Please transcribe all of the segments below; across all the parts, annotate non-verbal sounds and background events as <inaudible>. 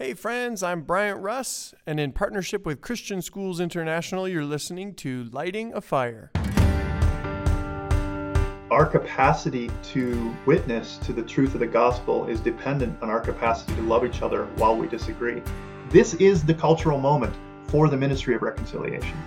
Hey, friends, I'm Bryant Russ, and in partnership with Christian Schools International, you're listening to Lighting a Fire. Our capacity to witness to the truth of the gospel is dependent on our capacity to love each other while we disagree. This is the cultural moment for the ministry of reconciliation.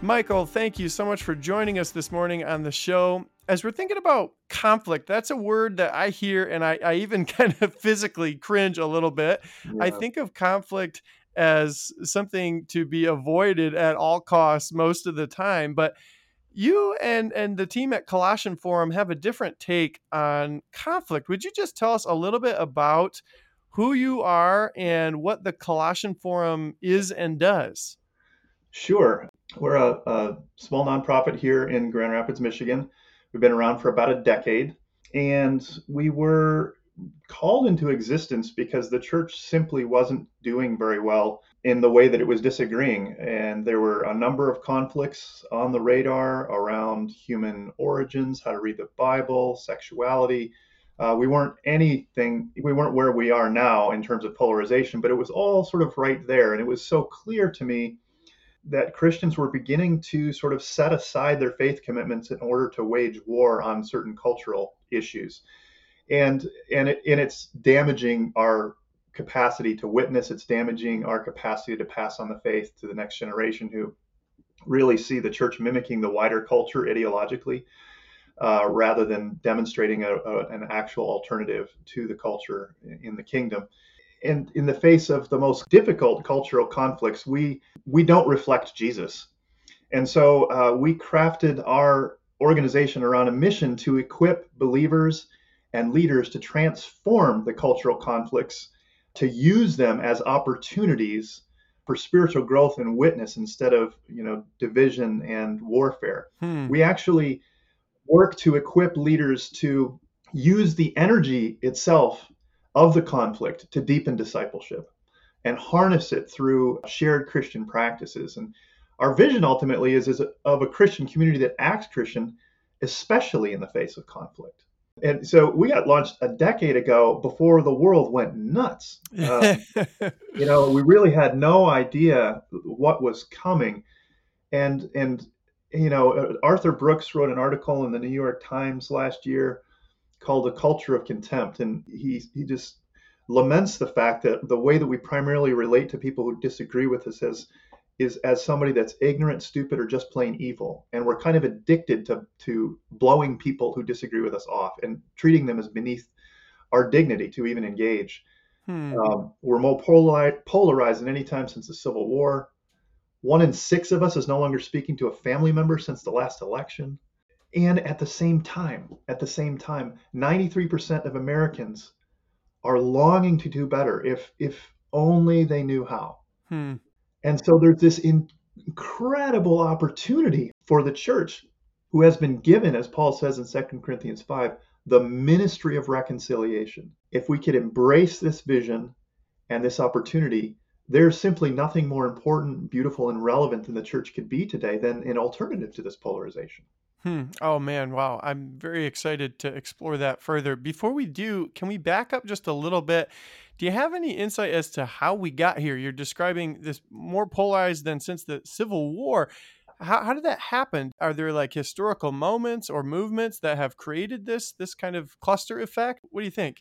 Michael, thank you so much for joining us this morning on the show. As we're thinking about conflict, that's a word that I hear and I, I even <laughs> kind of physically cringe a little bit. Yeah. I think of conflict as something to be avoided at all costs most of the time. But you and and the team at Colossian Forum have a different take on conflict. Would you just tell us a little bit about who you are and what the Colossian Forum is and does? Sure. We're a, a small nonprofit here in Grand Rapids, Michigan. We've been around for about a decade, and we were called into existence because the church simply wasn't doing very well in the way that it was disagreeing. And there were a number of conflicts on the radar around human origins, how to read the Bible, sexuality. Uh, we weren't anything, we weren't where we are now in terms of polarization, but it was all sort of right there. And it was so clear to me that Christians were beginning to sort of set aside their faith commitments in order to wage war on certain cultural issues. And and it, and it's damaging our capacity to witness, it's damaging our capacity to pass on the faith to the next generation who really see the church mimicking the wider culture ideologically uh, rather than demonstrating a, a, an actual alternative to the culture in the kingdom and in the face of the most difficult cultural conflicts, we we don't reflect Jesus, and so uh, we crafted our organization around a mission to equip believers and leaders to transform the cultural conflicts, to use them as opportunities for spiritual growth and witness instead of you know division and warfare. Hmm. We actually work to equip leaders to use the energy itself of the conflict to deepen discipleship and harness it through shared Christian practices. And our vision ultimately is, is of a Christian community that acts Christian, especially in the face of conflict. And so we got launched a decade ago before the world went nuts. Um, <laughs> you know, we really had no idea what was coming. And, and, you know, Arthur Brooks wrote an article in the New York Times last year called a culture of contempt, and he he just laments the fact that the way that we primarily relate to people who disagree with us as is as somebody that's ignorant, stupid, or just plain evil, and we're kind of addicted to to blowing people who disagree with us off and treating them as beneath our dignity to even engage. Hmm. Um, we're more polarized, polarized than any time since the Civil War. One in six of us is no longer speaking to a family member since the last election. And at the same time, at the same time, 93% of Americans are longing to do better if if only they knew how. Hmm. And so there's this in- incredible opportunity for the church who has been given, as Paul says in 2 Corinthians 5, the ministry of reconciliation. If we could embrace this vision and this opportunity, there's simply nothing more important, beautiful, and relevant than the church could be today than an alternative to this polarization. Hmm. Oh man, wow. I'm very excited to explore that further. Before we do, can we back up just a little bit? Do you have any insight as to how we got here? You're describing this more polarized than since the Civil War. How, how did that happen? Are there like historical moments or movements that have created this this kind of cluster effect? What do you think?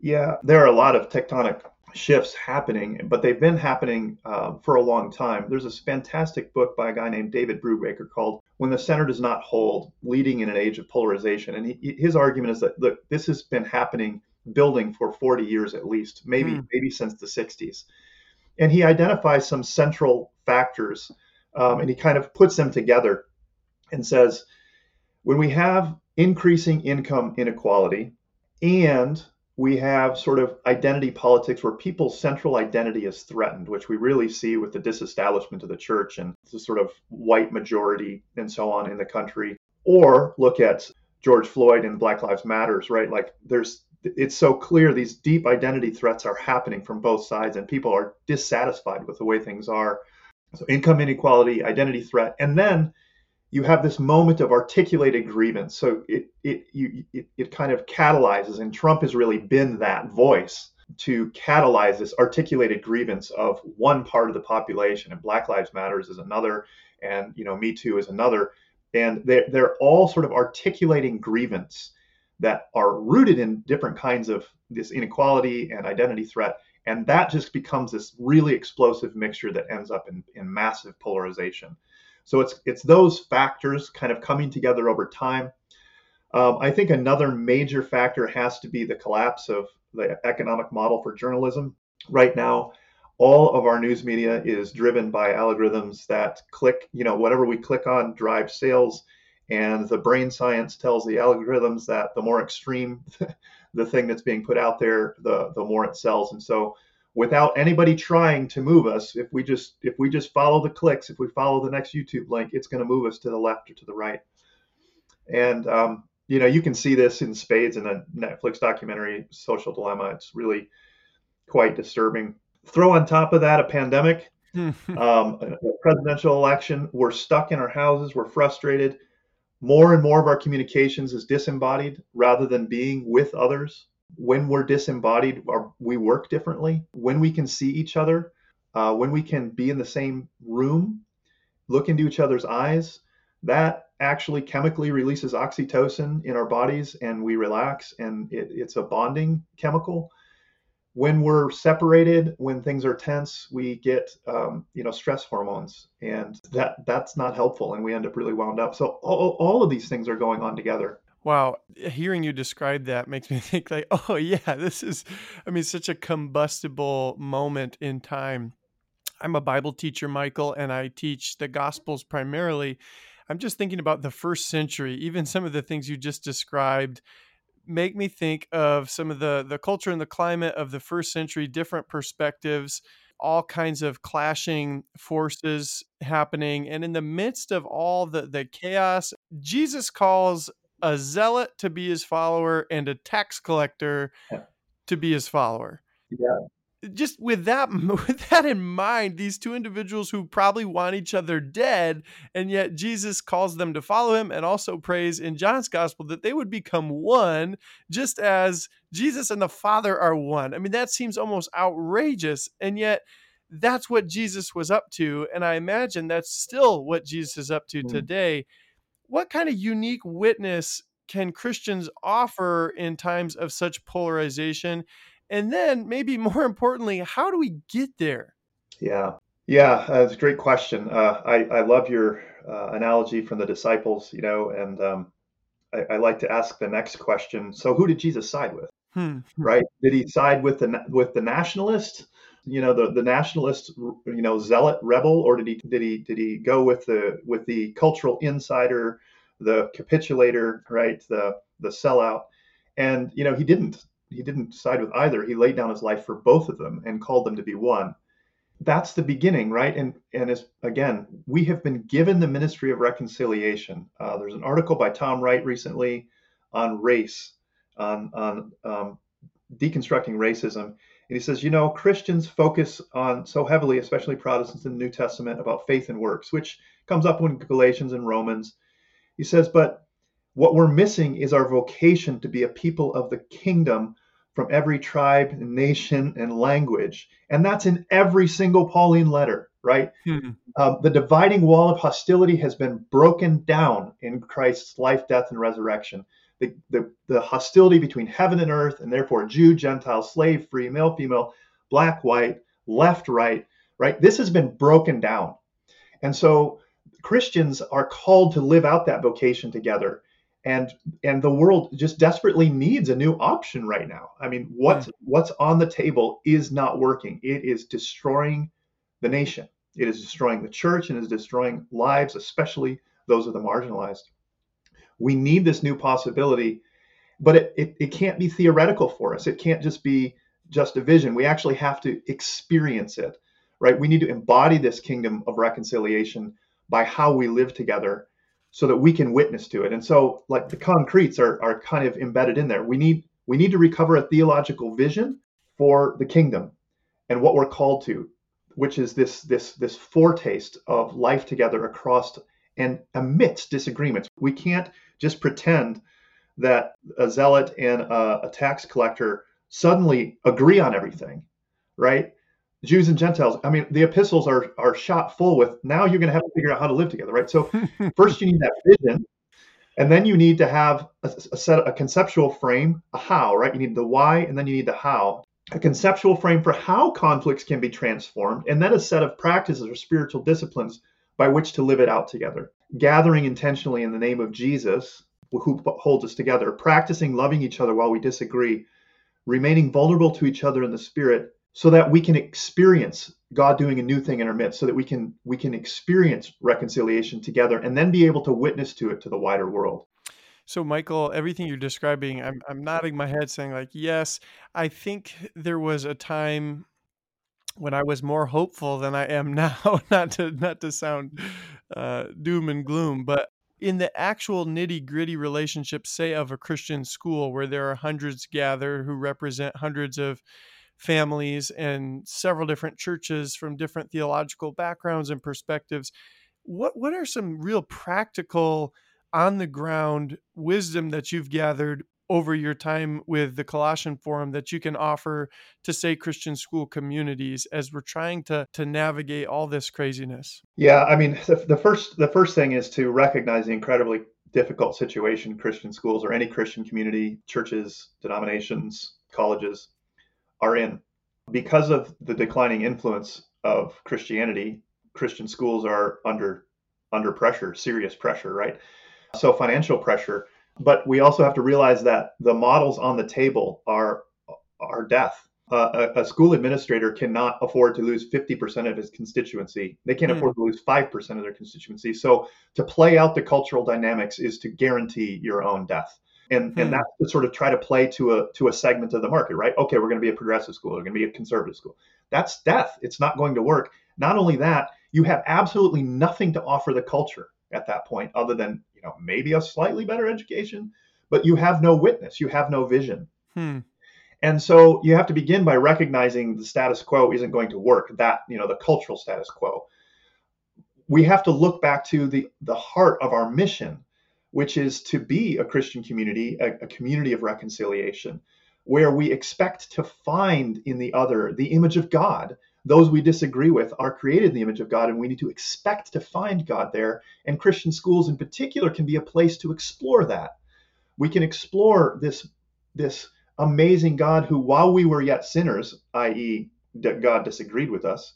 Yeah, there are a lot of tectonic shifts happening, but they've been happening uh, for a long time. There's this fantastic book by a guy named David Brubaker called "When the Center Does Not Hold: Leading in an Age of Polarization," and he, his argument is that look, this has been happening, building for 40 years at least, maybe mm. maybe since the 60s, and he identifies some central factors, um, and he kind of puts them together, and says, when we have increasing income inequality and we have sort of identity politics where people's central identity is threatened, which we really see with the disestablishment of the church and the sort of white majority and so on in the country. Or look at George Floyd and Black Lives Matters, right? Like there's it's so clear these deep identity threats are happening from both sides and people are dissatisfied with the way things are. So income inequality, identity threat, and then you have this moment of articulated grievance. So it it you it, it kind of catalyzes, and Trump has really been that voice to catalyze this articulated grievance of one part of the population, and Black Lives Matters is another, and you know Me Too is another, and they're they're all sort of articulating grievance that are rooted in different kinds of this inequality and identity threat. And that just becomes this really explosive mixture that ends up in, in massive polarization. So it's it's those factors kind of coming together over time. Um, I think another major factor has to be the collapse of the economic model for journalism. Right now, all of our news media is driven by algorithms that click, you know, whatever we click on drives sales. And the brain science tells the algorithms that the more extreme <laughs> the thing that's being put out there, the, the more it sells. And so without anybody trying to move us if we just if we just follow the clicks if we follow the next youtube link it's going to move us to the left or to the right. And um, you know you can see this in spades in the netflix documentary social dilemma. It's really quite disturbing. Throw on top of that a pandemic <laughs> um, a presidential election. We're stuck in our houses. We're frustrated. More and more of our communications is disembodied rather than being with others when we're disembodied, we work differently. When we can see each other, uh, when we can be in the same room, look into each other's eyes, that actually chemically releases oxytocin in our bodies and we relax and it, it's a bonding chemical. When we're separated when things are tense we get um, you know stress hormones and that that's not helpful and we end up really wound up. So all, all of these things are going on together Wow, hearing you describe that makes me <laughs> think like, oh yeah, this is I mean such a combustible moment in time. I'm a Bible teacher, Michael, and I teach the gospels primarily. I'm just thinking about the first century, even some of the things you just described make me think of some of the the culture and the climate of the first century, different perspectives, all kinds of clashing forces happening and in the midst of all the the chaos jesus calls a zealot to be his follower and a tax collector yeah. to be his follower. Yeah. Just with that <laughs> with that in mind, these two individuals who probably want each other dead, and yet Jesus calls them to follow him and also prays in John's gospel that they would become one, just as Jesus and the Father are one. I mean, that seems almost outrageous, and yet that's what Jesus was up to. And I imagine that's still what Jesus is up to mm. today what kind of unique witness can Christians offer in times of such polarization? And then, maybe <laughs> more importantly, how do we get there? Yeah, yeah, that's a great question. Uh, I, I love your uh, analogy from the disciples, you know, and um, I, I, like to ask the next question. So, who did Jesus side with? Hmm. Right? Did he side with the with the nationalist? You know the the nationalist you know zealot rebel or did he did he did he go with the with the cultural insider the capitulator right the the sellout? And you know he didn't he didn't side with either. He laid down his life for both of them and called them to be one. That's the beginning right? And and as again we have been given the ministry of reconciliation. Uh, there's an article by tom wright recently on race on on um, deconstructing racism and he says, you know, Christians focus on so heavily, especially Protestants in the New Testament, about faith and works, which comes up in Galatians and Romans. He says, but what we're missing is our vocation to be a people of the kingdom from every tribe, nation, and language. And that's in every single Pauline letter, right? Hmm. Um, the dividing wall of hostility has been broken down in Christ's life, death, and resurrection the, the, the hostility between heaven and earth, and therefore Jew, Gentile, slave, free, male, female, black, white, left, right, right? This has been broken down. And so Christians are called to live out that vocation together. And and the world just desperately needs a new option right now. I mean, what's mm. what's on the table is not working. It is destroying the nation. It is destroying the church and is destroying lives, especially those of the marginalized we need this new possibility but it, it, it can't be theoretical for us. It can't just be just a vision. We actually have to experience it right? We need to embody this kingdom of reconciliation by how we live together so that we can witness to it. And so like the concretes are, are kind of embedded in there. We need we need to recover a theological vision for the kingdom and what we're called to which is this this this foretaste of life together across and amidst disagreements. We can't just pretend that a zealot and a, a tax collector suddenly agree on everything, right? Jews and Gentiles. I mean, the epistles are are shot full with now you're going to have to figure out how to live together, right? So <laughs> first you need that vision, and then you need to have a, a set a conceptual frame, a how, right? You need the why, and then you need the how. A conceptual frame for how conflicts can be transformed, and then a set of practices or spiritual disciplines by which to live it out together. Gathering intentionally in the name of Jesus, who holds us together, practicing loving each other while we disagree, remaining vulnerable to each other in the spirit so that we can experience God doing a new thing in our midst so that we can we can experience reconciliation together and then be able to witness to it to the wider world. So Michael, everything you're describing, I'm I'm nodding my head saying like, yes, I think there was a time when I was more hopeful than I am <laughs> now, not to not to sound uh, doom and gloom, but in the actual nitty gritty relationship, say of a Christian school where there are hundreds gathered who represent hundreds of families and several different churches from different theological backgrounds and perspectives, what what are some real practical on the ground wisdom that you've gathered over your time with the Colossian Forum that you can offer to say Christian school communities as we're trying to to navigate all this craziness? Yeah, I mean, the, the first the first thing is to recognize the incredibly difficult situation Christian schools or any Christian community, churches, denominations, colleges are in. Because of the declining influence of Christianity, Christian schools are under under pressure, serious pressure, right? So financial pressure but we also have to realize that the models on the table are are death. Uh, a, a, school administrator cannot afford to lose 50% of his constituency. They can't mm. afford to lose 5% of their constituency. So to play out the cultural dynamics is to guarantee your own death. And, mm. and that's to sort of try to play to a to a segment of the market, right? Okay, we're going to be a progressive school. We're going to be a conservative school. That's death. It's not going to work. Not only that, you have absolutely nothing to offer the culture at that point other than you know maybe a slightly better education but you have no witness you have no vision hmm. and so you have to begin by recognizing the status quo isn't going to work that you know the cultural status quo we have to look back to the the heart of our mission which is to be a christian community a, a community of reconciliation where we expect to find in the other the image of god those we disagree with are created in the image of God, and we need to expect to find God there. And Christian schools, in particular, can be a place to explore that. We can explore this, this amazing God who, while we were yet sinners, i.e., God disagreed with us,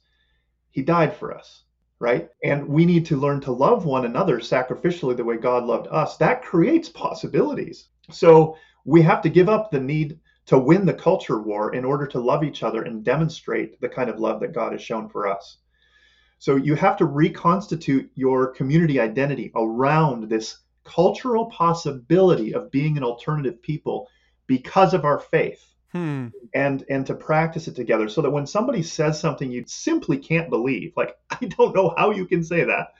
he died for us, right? And we need to learn to love one another sacrificially the way God loved us. That creates possibilities. So we have to give up the need to win the culture war in order to love each other and demonstrate the kind of love that God has shown for us. So you have to reconstitute your community identity around this cultural possibility of being an alternative people because of our faith. Hmm. And and to practice it together so that when somebody says something you simply can't believe, like <laughs> I don't know how you can say that,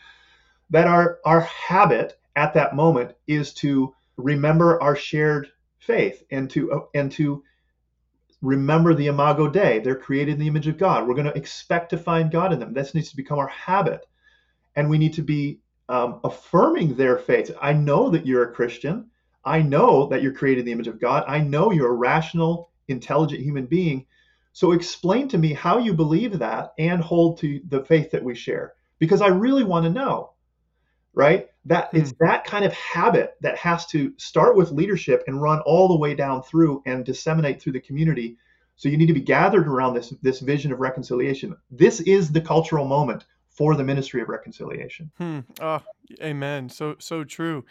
that our our habit at that moment is to remember our shared faith and to uh, and to remember the imago dei. They're created in the image of god. We're going to expect to find god in them. This needs to become our habit. And we need to be um, affirming their faith. I know that you're a christian. I know that you're created in the image of god. I know you're a rational intelligent human being. So explain to me how you believe that and hold to the faith that we share because i really want to know right? That hmm. it's that kind of habit that has to start with leadership and run all the way down through and disseminate through the community. So you need to be gathered around this this vision of reconciliation. This is the cultural moment for the ministry of reconciliation. Hmm. oh, amen. So so true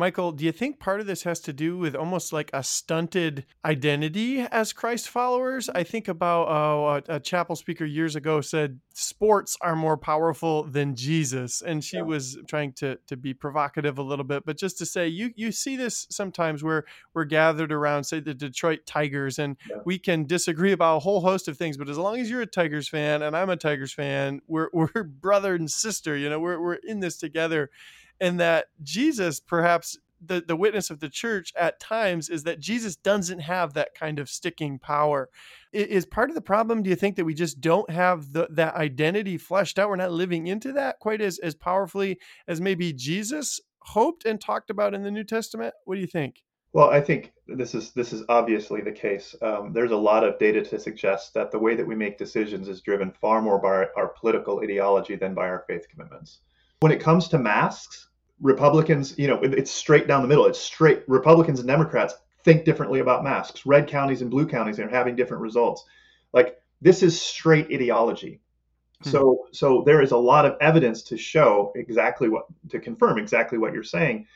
Michael, do you think part of this has to do with almost like a stunted identity as Christ followers? I think about uh, a, a, chapel speaker years ago said sports are more powerful than Jesus, and she yeah. was trying to to be provocative a little bit, but just to say you you see this sometimes where we're gathered around, say the Detroit Tigers, and yeah. we can disagree about a whole host of things, but as long as you're a Tigers fan and I'm a Tigers fan, we're <laughs> we're brother and sister. You know, we're we're in this together and that Jesus perhaps the, the witness of the church at times is that Jesus doesn't have that kind of sticking power. Is part of the problem, do you think, that we just don't have the, that identity fleshed out? We're not living into that quite as, as powerfully as maybe Jesus hoped and talked about in the New Testament? What do you think? Well, I think this is this is obviously the case. Um, there's a lot of data to suggest that the way that we make decisions is driven far more by our, our political ideology than by our faith commitments. When it comes to masks, Republicans, you know, it's straight down the middle. It's straight. Republicans and Democrats think differently about masks. Red counties and blue counties are having different results. Like this is straight ideology. Hmm. So so there is a lot of evidence to show exactly what to confirm exactly what you're saying.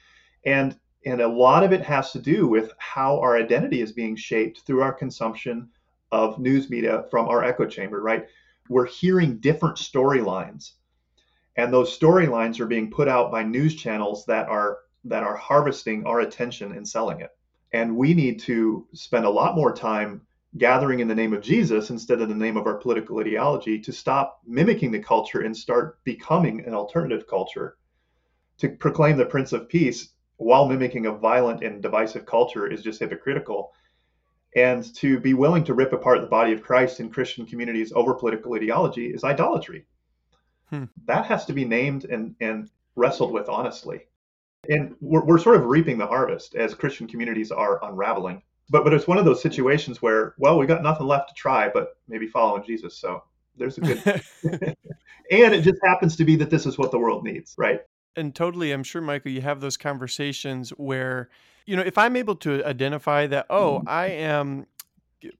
And and a lot of it has to do with how our identity is being shaped through our consumption of news media from our echo chamber, right? We're hearing different storylines and those storylines are being put out by news channels that are that are harvesting our attention and selling it. And we need to spend a lot more time gathering in the name of Jesus instead of the name of our political ideology to stop mimicking the culture and start becoming an alternative culture to proclaim the prince of peace while mimicking a violent and divisive culture is just hypocritical. And to be willing to rip apart the body of Christ in Christian communities over political ideology is idolatry Hmm. That has to be named and, and wrestled with honestly. And we're, we're sort of reaping the harvest as Christian communities are unraveling. But but it's one of those situations where, well, we got nothing left to try, but maybe following Jesus. So there's a good <laughs> and it just happens to be that this is what the world needs, right? And totally, I'm sure, Michael, you have those conversations where, you know, if I'm able to identify that, oh, mm-hmm. I am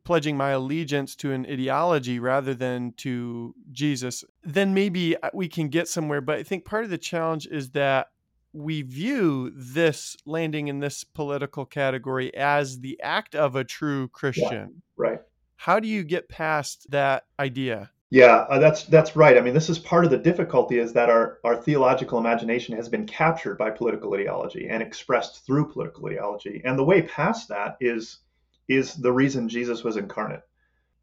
pledging my allegiance to an ideology rather than to Jesus, then maybe uh, we can get somewhere. But I think part of the challenge is that we view this landing in this political category as the act of a true Christian. Yeah, right. How do you get past that idea? Yeah, uh, that's that's right. I mean, this is part of the difficulty is that our our theological imagination has been captured by political ideology and expressed through political ideology. And the way past that is is the reason Jesus was incarnate.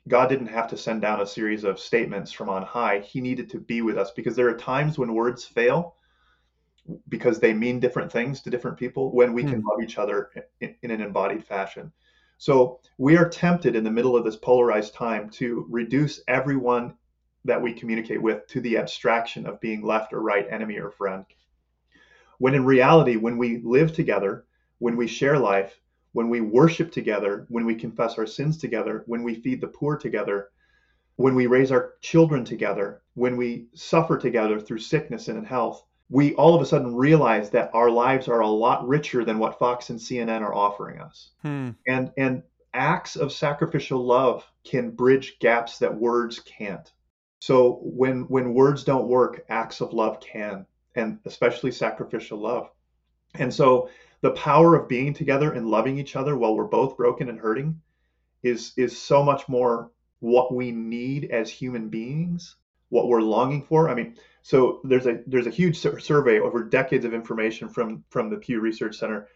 God didn't have to send down a series of statements from on high. He needed to be with us because there are times when words fail because they mean different things to different people when we hmm. can love each other in, in, an embodied fashion. So we are tempted in the middle of this polarized time to reduce everyone that we communicate with to the abstraction of being left or right, enemy or friend. When in reality, when we live together, when we share life, when we worship together, when we confess our sins together, when we feed the poor together, when we raise our children together, when we suffer together through sickness and health, we all of a sudden realize that our lives are a lot richer than what Fox and CNN are offering us. Hmm. And and acts of sacrificial love can bridge gaps that words can't. So when when words don't work, acts of love can, and especially sacrificial love. And so the power of being together and loving each other while we're both broken and hurting is is so much more what we need as human beings what we're longing for. I mean so there's a there's a huge survey over decades of information from from the pew research center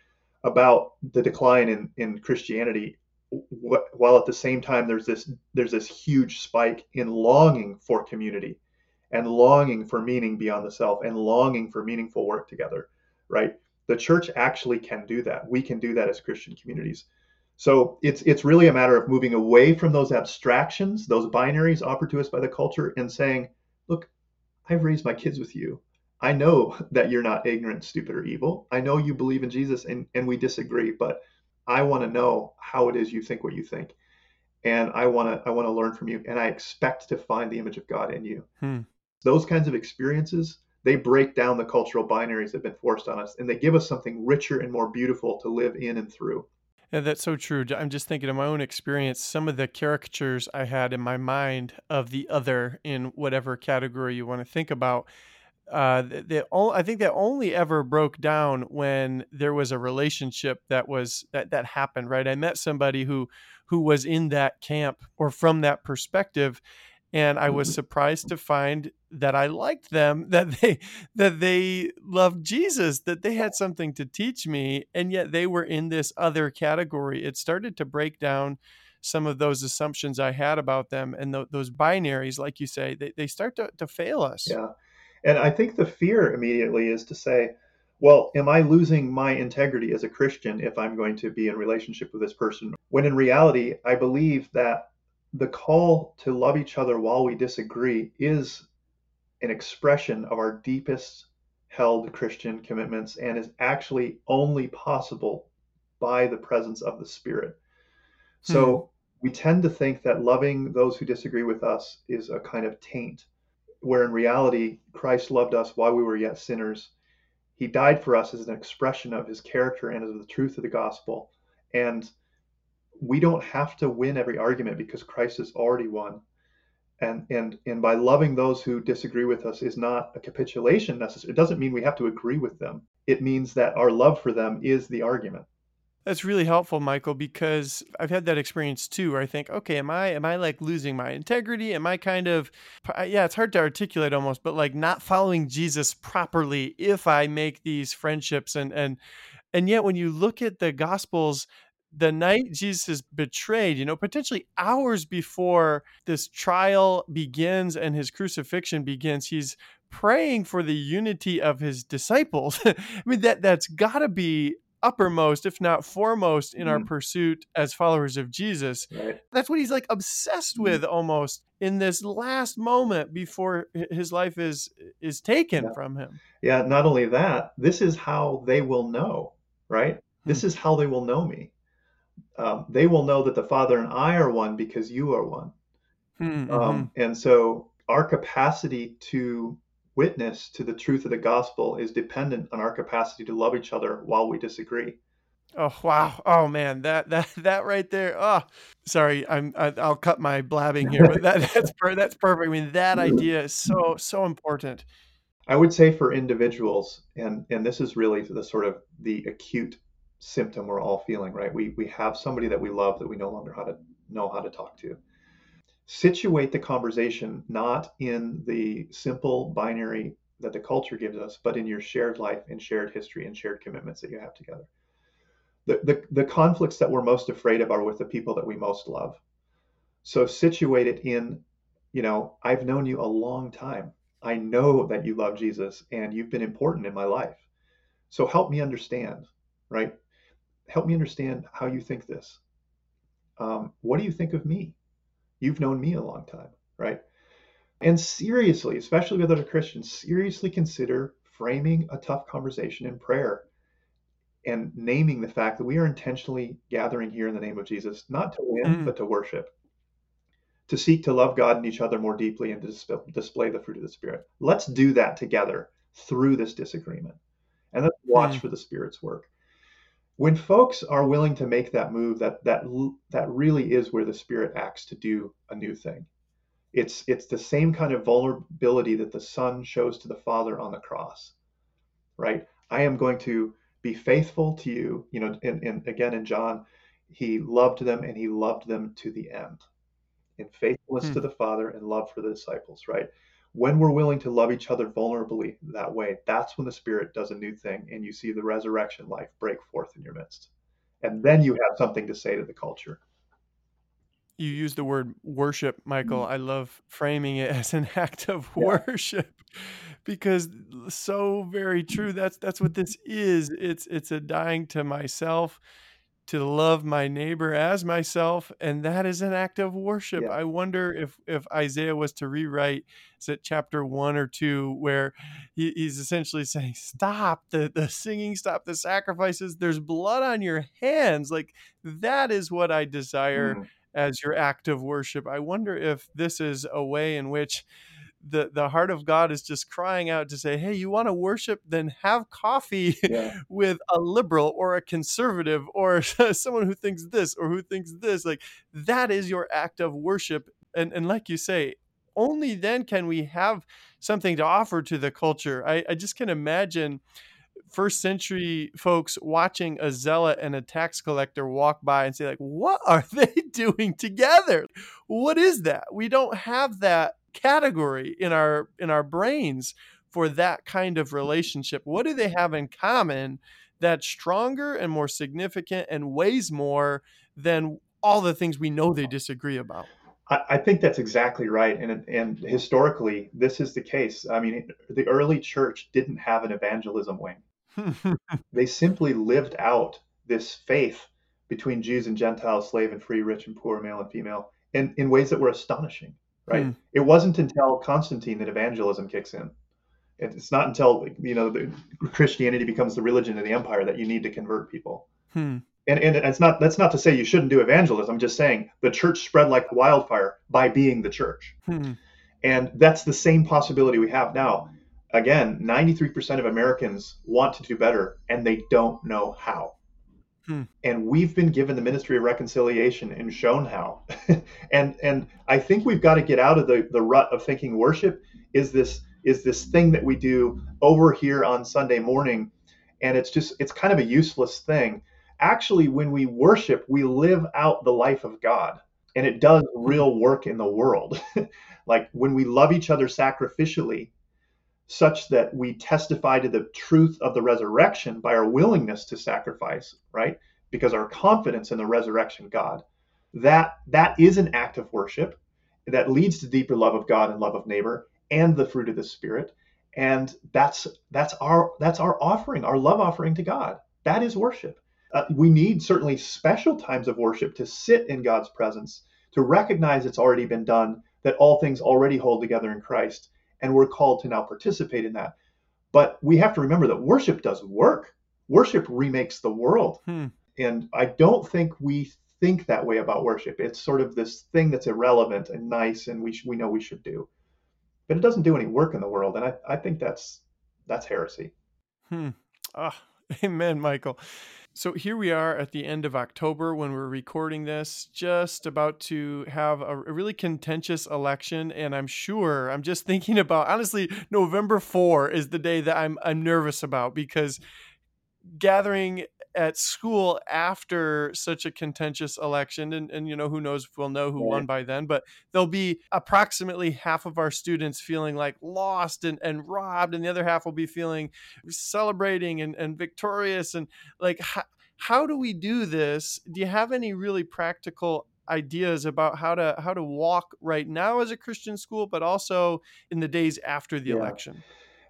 about the decline in in christianity while at the same time there's this there's this huge spike in longing for community and longing for meaning beyond the self and longing for meaningful work together right the church actually can do that. We can do that as Christian communities. So it's it's really a matter of moving away from those abstractions, those binaries offered to us by the culture, and saying, look, I've raised my kids with you. I know <laughs> that you're not ignorant, stupid, or evil. I know you believe in Jesus and, and we disagree, but I want to know how it is you think what you think. And I want to I want to learn from you. And I expect to find the image of God in you. Hmm. Those kinds of experiences they break down the cultural binaries that have been forced on us and they give us something richer and more beautiful to live in and through. Yeah, that's so true. I'm just thinking of my own experience. Some of the caricatures I had in my mind of the other in whatever category you want to think about, uh, they, I think that only ever broke down when there was a relationship that was that that happened. Right, I met somebody who who was in that camp or from that perspective, and I was mm-hmm. surprised to find that I liked them, <laughs> that they that they loved Jesus, that they had something to teach me, and yet they were in this other category. It started to break down some of those assumptions I had about them, and th- those binaries, like you say, they, they start to, to fail us. Yeah, and I think the fear immediately is to say, well, am I losing my integrity as a Christian if I'm going to be in relationship with this person? When in reality, I believe that the call to love each other while we disagree is an expression of our deepest held Christian commitments and is actually only possible by the presence of the Spirit. So hmm. we tend to think that loving those who disagree with us is a kind of taint, where in reality, Christ loved us while we were yet sinners. He died for us as an expression of his character and as the truth of the gospel. And we don't have to win every argument because Christ has already won. And and and by loving those who disagree with us is not a capitulation necessary. it doesn't mean we have to agree with them. It means that our love for them is the argument. That's really helpful michael because i've had that experience too where i think okay am i am i like losing my integrity? Am i kind of yeah it's hard to articulate almost but like not following jesus properly if i make these friendships and and and yet when you look at the gospels the night Jesus is betrayed, you know, potentially hours before this trial begins and his crucifixion begins, he's praying for the unity of his disciples. <laughs> I mean, that that's got to be uppermost, if not foremost, in mm. our mm-hmm. pursuit as followers of Jesus. Right. That's what he's like obsessed mm-hmm. with almost in this last moment before his life is is taken yeah. from him. Yeah, not only that, this is how they will know, right? This hmm. is how they will know me um, they will know that the Father and I are one because you are one. Hmm, um, mm-hmm. Um, and so our capacity to witness to the truth of the gospel is dependent on our capacity to love each other while we disagree. Oh wow! Oh man, that that <laughs> that right there. Oh, sorry, I'm I, i will cut my blabbing here, but that <laughs> that's per, that's perfect. I mean, that idea is so so important. I would say for individuals, and and this is really the sort of the acute symptom we're all feeling, right? We we have somebody that we love that we no longer how to know how to talk to. Situate the conversation not in the simple binary that the culture gives us, but in your shared life and shared history and shared commitments that you have together. The, the, the conflicts that we're most afraid of are with the people that we most love. So situate it in, you know, I've known you a long time. I know that you love Jesus and you've been important in my life. So help me understand, right? Help me understand how you think this. Um, what do you think of me? You've known me a long time, right? And seriously, especially with other Christians, seriously consider framing a tough conversation in prayer and naming the fact that we are intentionally gathering here in the name of Jesus, not to win, mm. but to worship, to seek to love God and each other more deeply and to display the fruit of the Spirit. Let's do that together through this disagreement. And let's watch mm. for the Spirit's work when folks are willing to make that move that that that really is where the spirit acts to do a new thing. It's it's the same kind of vulnerability that the son shows to the father on the cross right? I am going to be faithful to you. You know and, and again in john he loved them and he loved them to the end. In faithfulness hmm. to the father and love for the disciples right when we're willing to love each other vulnerably that way, that's when the Spirit does a new thing and you see the resurrection life break forth in your midst. And then you have something to say to the culture. You use the word worship, Michael. Mm-hmm. I love framing it <laughs> as an act of yeah. worship because so very true. That's that's what this is. It's it's a dying to myself to love my neighbor as myself and that is an act of worship yeah. i wonder if if isaiah was to rewrite is it chapter one or two where he, he's essentially saying stop the the singing stop the sacrifices there's blood on your hands like that is what i desire mm. as your act of worship i wonder if this is a way in which the the heart of God is just crying out to say, "Hey, you want to worship? Then have coffee yeah. <laughs> with a liberal or a conservative or <laughs> someone who thinks this or who thinks this." Like that is your act of worship, and and like you say, only then can we have something to offer to the culture. I, I just can imagine first century folks watching a zealot and a tax collector walk by and say like what are <laughs> they doing together what is that we don't have that category in our in our brains for that kind of mm-hmm. relationship what do they have in common that's stronger and more significant and weighs more than all the things we know they disagree about I, think that's exactly right, and and historically, this is the case. I mean, the early church didn't have an evangelism wing. <laughs> they simply lived out this faith between Jews and Gentiles, slave and free, rich and poor, male and female, in, in ways that were astonishing, right? Hmm. It wasn't until Constantine that evangelism kicks in. It's not until you know the, Christianity becomes the religion of the empire that you need to convert people. Hmm. And, and it's not that's not to say you shouldn't do evangelism. I'm just saying the church spread like wildfire by being the church. Hmm. And that's the same possibility we have now. Again, 93% of Americans want to do better and they don't know how. Hmm. And we've been given the ministry of reconciliation and shown how. <laughs> and and I think we've got to get out of the, the rut of thinking worship is this is this thing that we do over here on Sunday morning. And it's just it's kind of a useless thing. Actually, when we worship, we live out the life of God. And it does real work in the world. <laughs> like when we love each other sacrificially, such that we testify to the truth of the resurrection by our willingness to sacrifice, right? Because our confidence in the resurrection God. That that is an act of worship that leads to deeper love of God and love of neighbor and the fruit of the spirit. And that's that's our that's our offering, our love offering to God. That is worship. Uh, we need certainly special times of worship to sit in God's presence, to recognize it's already been done, that all things already hold together in Christ, and we're called to now participate in that. But we have to remember that worship does work. Worship remakes the world. Hmm. And I don't think we think that way about worship. It's sort of this thing that's irrelevant and nice and we, sh- we know we should do. But it doesn't do any work in the world. And I, I think that's that's heresy. Hmm. Ah, <laughs> amen, Michael. So here we are at the end of October when we're recording this, just about to have a really contentious election. And I'm sure I'm just thinking about honestly, November 4 is the day that I'm I'm nervous about because gathering at school after such a contentious election and, and you know who knows if we'll know who won by then but there'll be approximately half of our students feeling like lost and, and robbed and the other half will be feeling celebrating and, and victorious and like how, how do we do this do you have any really practical ideas about how to how to walk right now as a christian school but also in the days after the yeah. election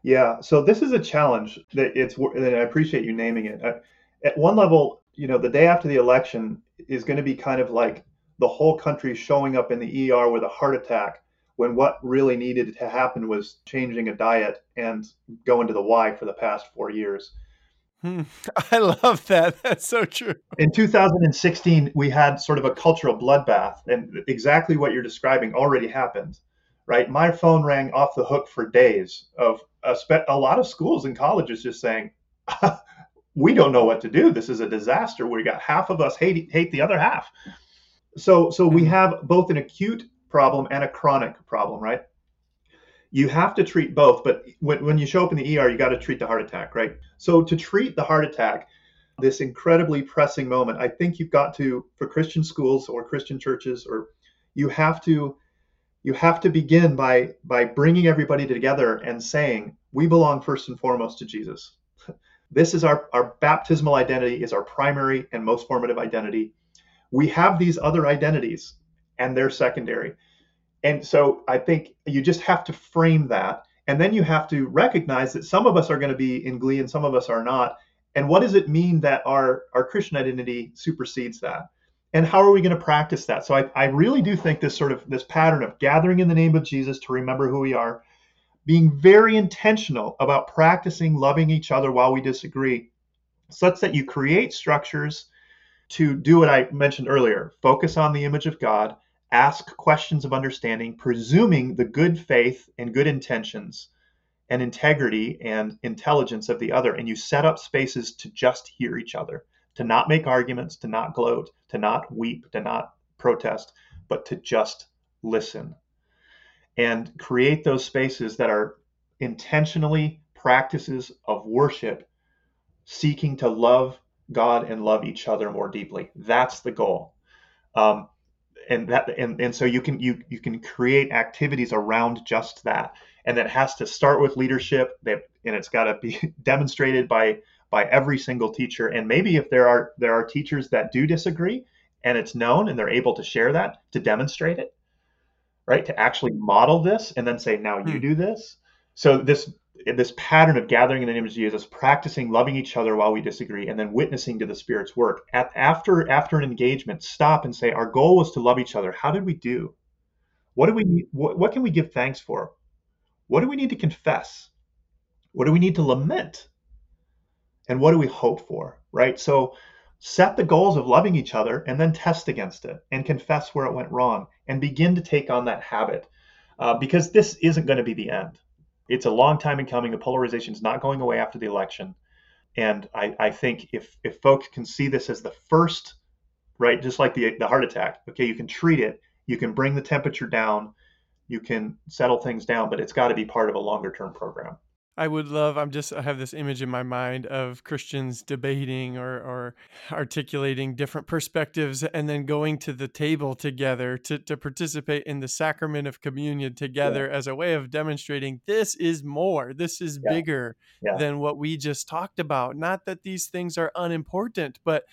yeah, so this is a challenge that it's, and I appreciate you naming it. Uh, at one level, you know, the day after the election is going to be kind of like the whole country showing up in the ER with a heart attack when what really needed to happen was changing a diet and going to the Y for the past four years. Hmm. <laughs> I love that. That's so true. In 2016, we had sort of a cultural bloodbath, and exactly what you're describing already happened right? My phone rang off the hook for days of a, spe- a lot of schools and colleges just saying, we don't know what to do. This is a disaster. We got half of us hate hate the other half. So so we hmm. have both an acute problem and a chronic problem, right? You have to treat both, but when, when you show up in the ER, you got to treat the heart attack, right? So to treat the heart attack, this incredibly pressing moment, I think you've got to, for Christian schools or Christian churches, or you have to you have to begin by by bringing everybody together and saying we belong first and foremost to jesus this is our our baptismal identity is our primary and most formative identity. We have these other identities and they're secondary. And so i think you just have to frame that and then you have to recognize that some of us are going to be in glee and some of us are not. And what does it mean that our our christian identity supersedes that? And how are we going to practice that? So I, I really do think this sort of this pattern of gathering in the name of jesus to remember who we are being very intentional about practicing loving each other while we disagree such that you create structures to do what i mentioned earlier focus on the image of god ask questions of understanding presuming the good faith and good intentions and integrity and intelligence of the other and you set up spaces to just hear each other to not make arguments, to not gloat, to not weep, to not protest, but to just listen and create those spaces that are intentionally practices of worship, seeking to love God and love each other more deeply. That's the goal. Um, and that and, and so you can you you can create activities around just that and that has to start with leadership that and it's got to be <laughs> demonstrated by by every single teacher. And maybe if there are there are teachers that do disagree and it's known and they're able to share that to demonstrate it, right? To actually model this and then say, now you hmm. do this. So this this pattern of gathering in the name of Jesus, practicing loving each other while we disagree, and then witnessing to the Spirit's work. At, after after an engagement, stop and say, our goal was to love each other. How did we do? What do we what, what can we give thanks for? What do we need to confess? What do we need to lament? And what do we hope for? Right? So set the goals of loving each other and then test against it and confess where it went wrong and begin to take on that habit uh, because this isn't going to be the end. It's a long time in coming. The polarization is not going away after the election. And I, I think if, if folks can see this as the first, right, just like the, the heart attack, okay, you can treat it, you can bring the temperature down, you can settle things down, but it's got to be part of a longer term program. I would love, I'm just, I have this image in my mind of Christians debating or, or articulating different perspectives and then going to the table together to, to participate in the sacrament of communion together yeah. as a way of demonstrating this is more, this is yeah. bigger yeah. than what we just talked about. Not that these things are unimportant, but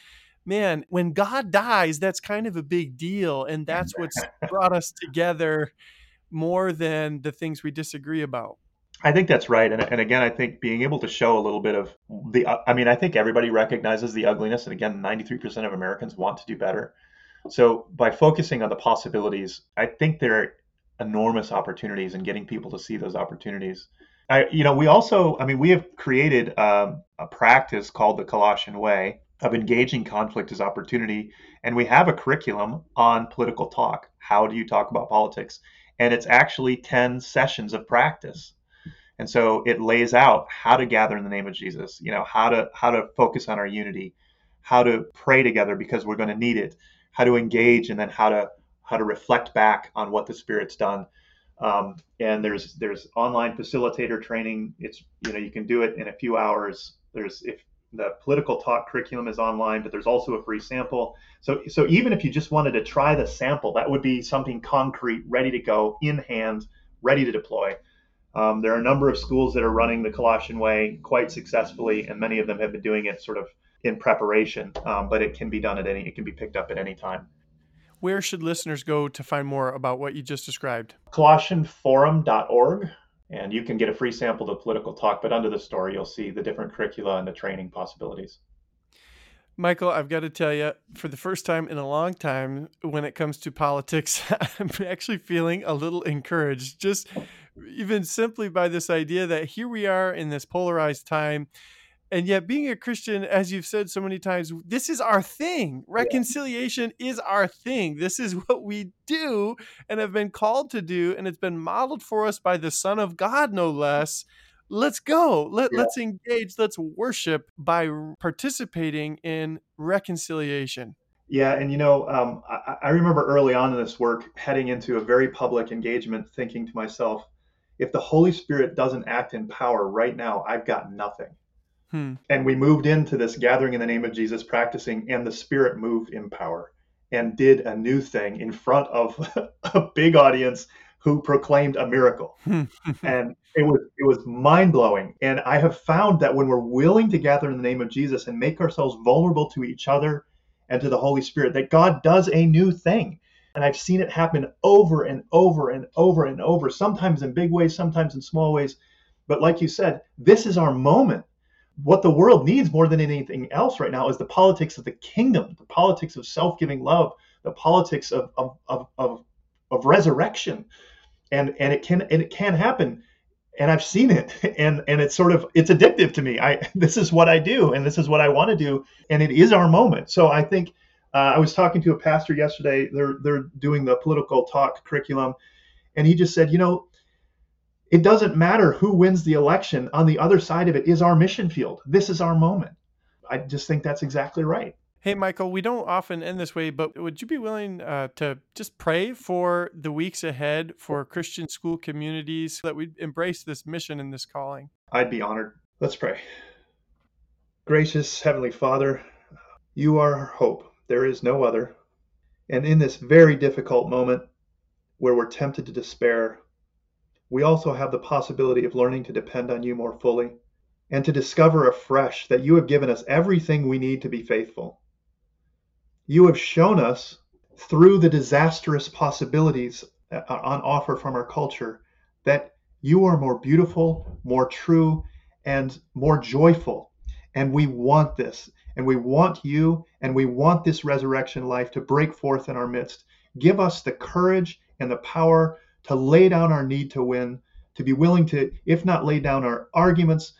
man, when God dies, that's kind of a big deal. And that's what's <laughs> brought us together more than the things we disagree about. I think that's right, and and again, I think being able to show a little bit of the, uh, I mean, I think everybody recognizes the ugliness, and again, 93% of Americans want to do better. So by focusing on the possibilities, I think there are enormous opportunities in getting people to see those opportunities. I, you know, we also, I mean, we have created um, a practice called the Colossian Way of engaging conflict as opportunity, and we have a curriculum on political talk. How do you talk about politics? And it's actually 10 sessions of practice and so it lays out how to gather in the name of Jesus, you know, how to how to focus on our unity, how to pray together because we're going to need it, how to engage, and then how to how to reflect back on what the Spirit's done. Um, and there's there's online facilitator training. It's you know you can do it in a few hours. There's if the political talk curriculum is online, but there's also a free sample. So so even if you just wanted to try the sample, that would be something concrete, ready to go, in hand, ready to deploy. Um, there are a number of schools that are running the Colossian Way quite successfully, and many of them have been doing it sort of in preparation. Um, but it can be done at any, it can be picked up at any time. Where should listeners go to find more about what you just described? ColossianForum.org, and you can get a free sample of political talk. But under the story, you'll see the different curricula and the training possibilities. Michael, I've got to tell you, for the first time in a long time, when it comes to politics, <laughs> I'm actually feeling a little encouraged. Just even simply by this idea that here we are in this polarized time. And yet, being a Christian, as you've said so many times, this is our thing. Reconciliation yeah. is our thing. This is <laughs> what we do and have been called to do. And it's been modeled for us by the Son of God, no less. Let's go. Let, yeah. Let's engage. Let's worship by participating in reconciliation. Yeah, and you know, um, I, I, remember early on in this work heading into a very public engagement, thinking to myself, if the Holy Spirit doesn't act in power right now, I've got nothing. Hmm. And we moved into this gathering in the name of Jesus, practicing, and the Spirit moved in power and did a new thing in front of <laughs> a big audience who proclaimed a miracle. <laughs> and it was it was mind blowing. And I have found that when we're willing to gather in the name of Jesus and make ourselves vulnerable to each other and to the Holy Spirit, that God does a new thing. And I've seen it happen over and over and over and over, sometimes in big ways, sometimes in small ways. But like you said, this is our moment. What the world needs more than anything else right now is the politics of the kingdom, the politics of self giving love, the politics of, of, of, of, of resurrection. And, and it can and it can happen and I've seen it <laughs> and and it's sort of it's addictive to me. I <laughs> this is what I do and this is what I want to do and it is our moment. So I think uh, I was talking to a pastor yesterday. They're they're doing the political talk curriculum, and he just said, you know, it doesn't matter who wins the election. On the other side of it is our mission field. This is our moment. I just think that's exactly right. Hey, Michael, we don't often end this way, but would you be willing uh, to just pray for the weeks ahead for Christian school communities that we embrace this mission and this calling? I'd be honored. Let's pray. Gracious Heavenly Father, you are our hope. There is no other. And in this very difficult moment where we're tempted to despair, we also have the possibility of learning to depend on you more fully and to discover afresh that you have given us everything we need to be faithful. You have shown us through the disastrous possibilities uh, on offer from our culture that You are more beautiful, more true, and more joyful. And we want this. And we want you, and we want this resurrection life to break forth in our midst. Give us the courage and the power to lay down our need to win, to be willing to, if not lay down our arguments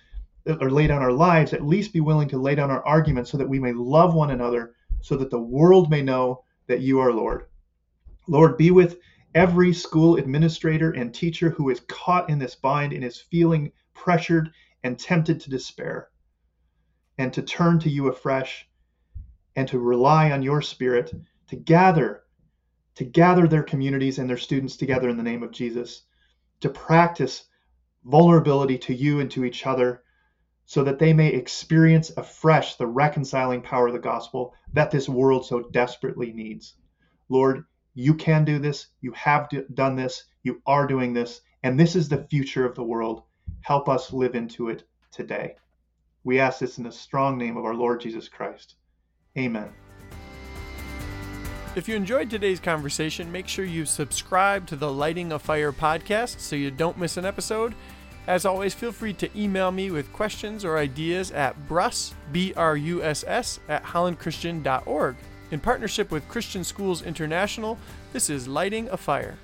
or lay down our lives, at least be willing to lay down our arguments so that we may love one another, so that the world may know that you are Lord. Lord, be with every school administrator and teacher who is caught in this bind and is feeling pressured and tempted to despair and to turn to you afresh and to rely on your spirit to gather to gather their communities and their students together in the name of Jesus to practice vulnerability to you and to each other so that they may experience afresh the reconciling power of the gospel that this world so desperately needs. Lord, you can do this. You have done this. You are doing this. And this is the future of the world. Help us live into it today. We ask this in the strong name of our Lord Jesus Christ. Amen. If you enjoyed today's conversation, make sure you subscribe to the Lighting a Fire podcast so you don't miss an episode. As always, feel free to email me with questions or ideas at bruss, B-R-U-S-S, at hollandchristian.org. In partnership with Christian Schools International, this is Lighting a Fire.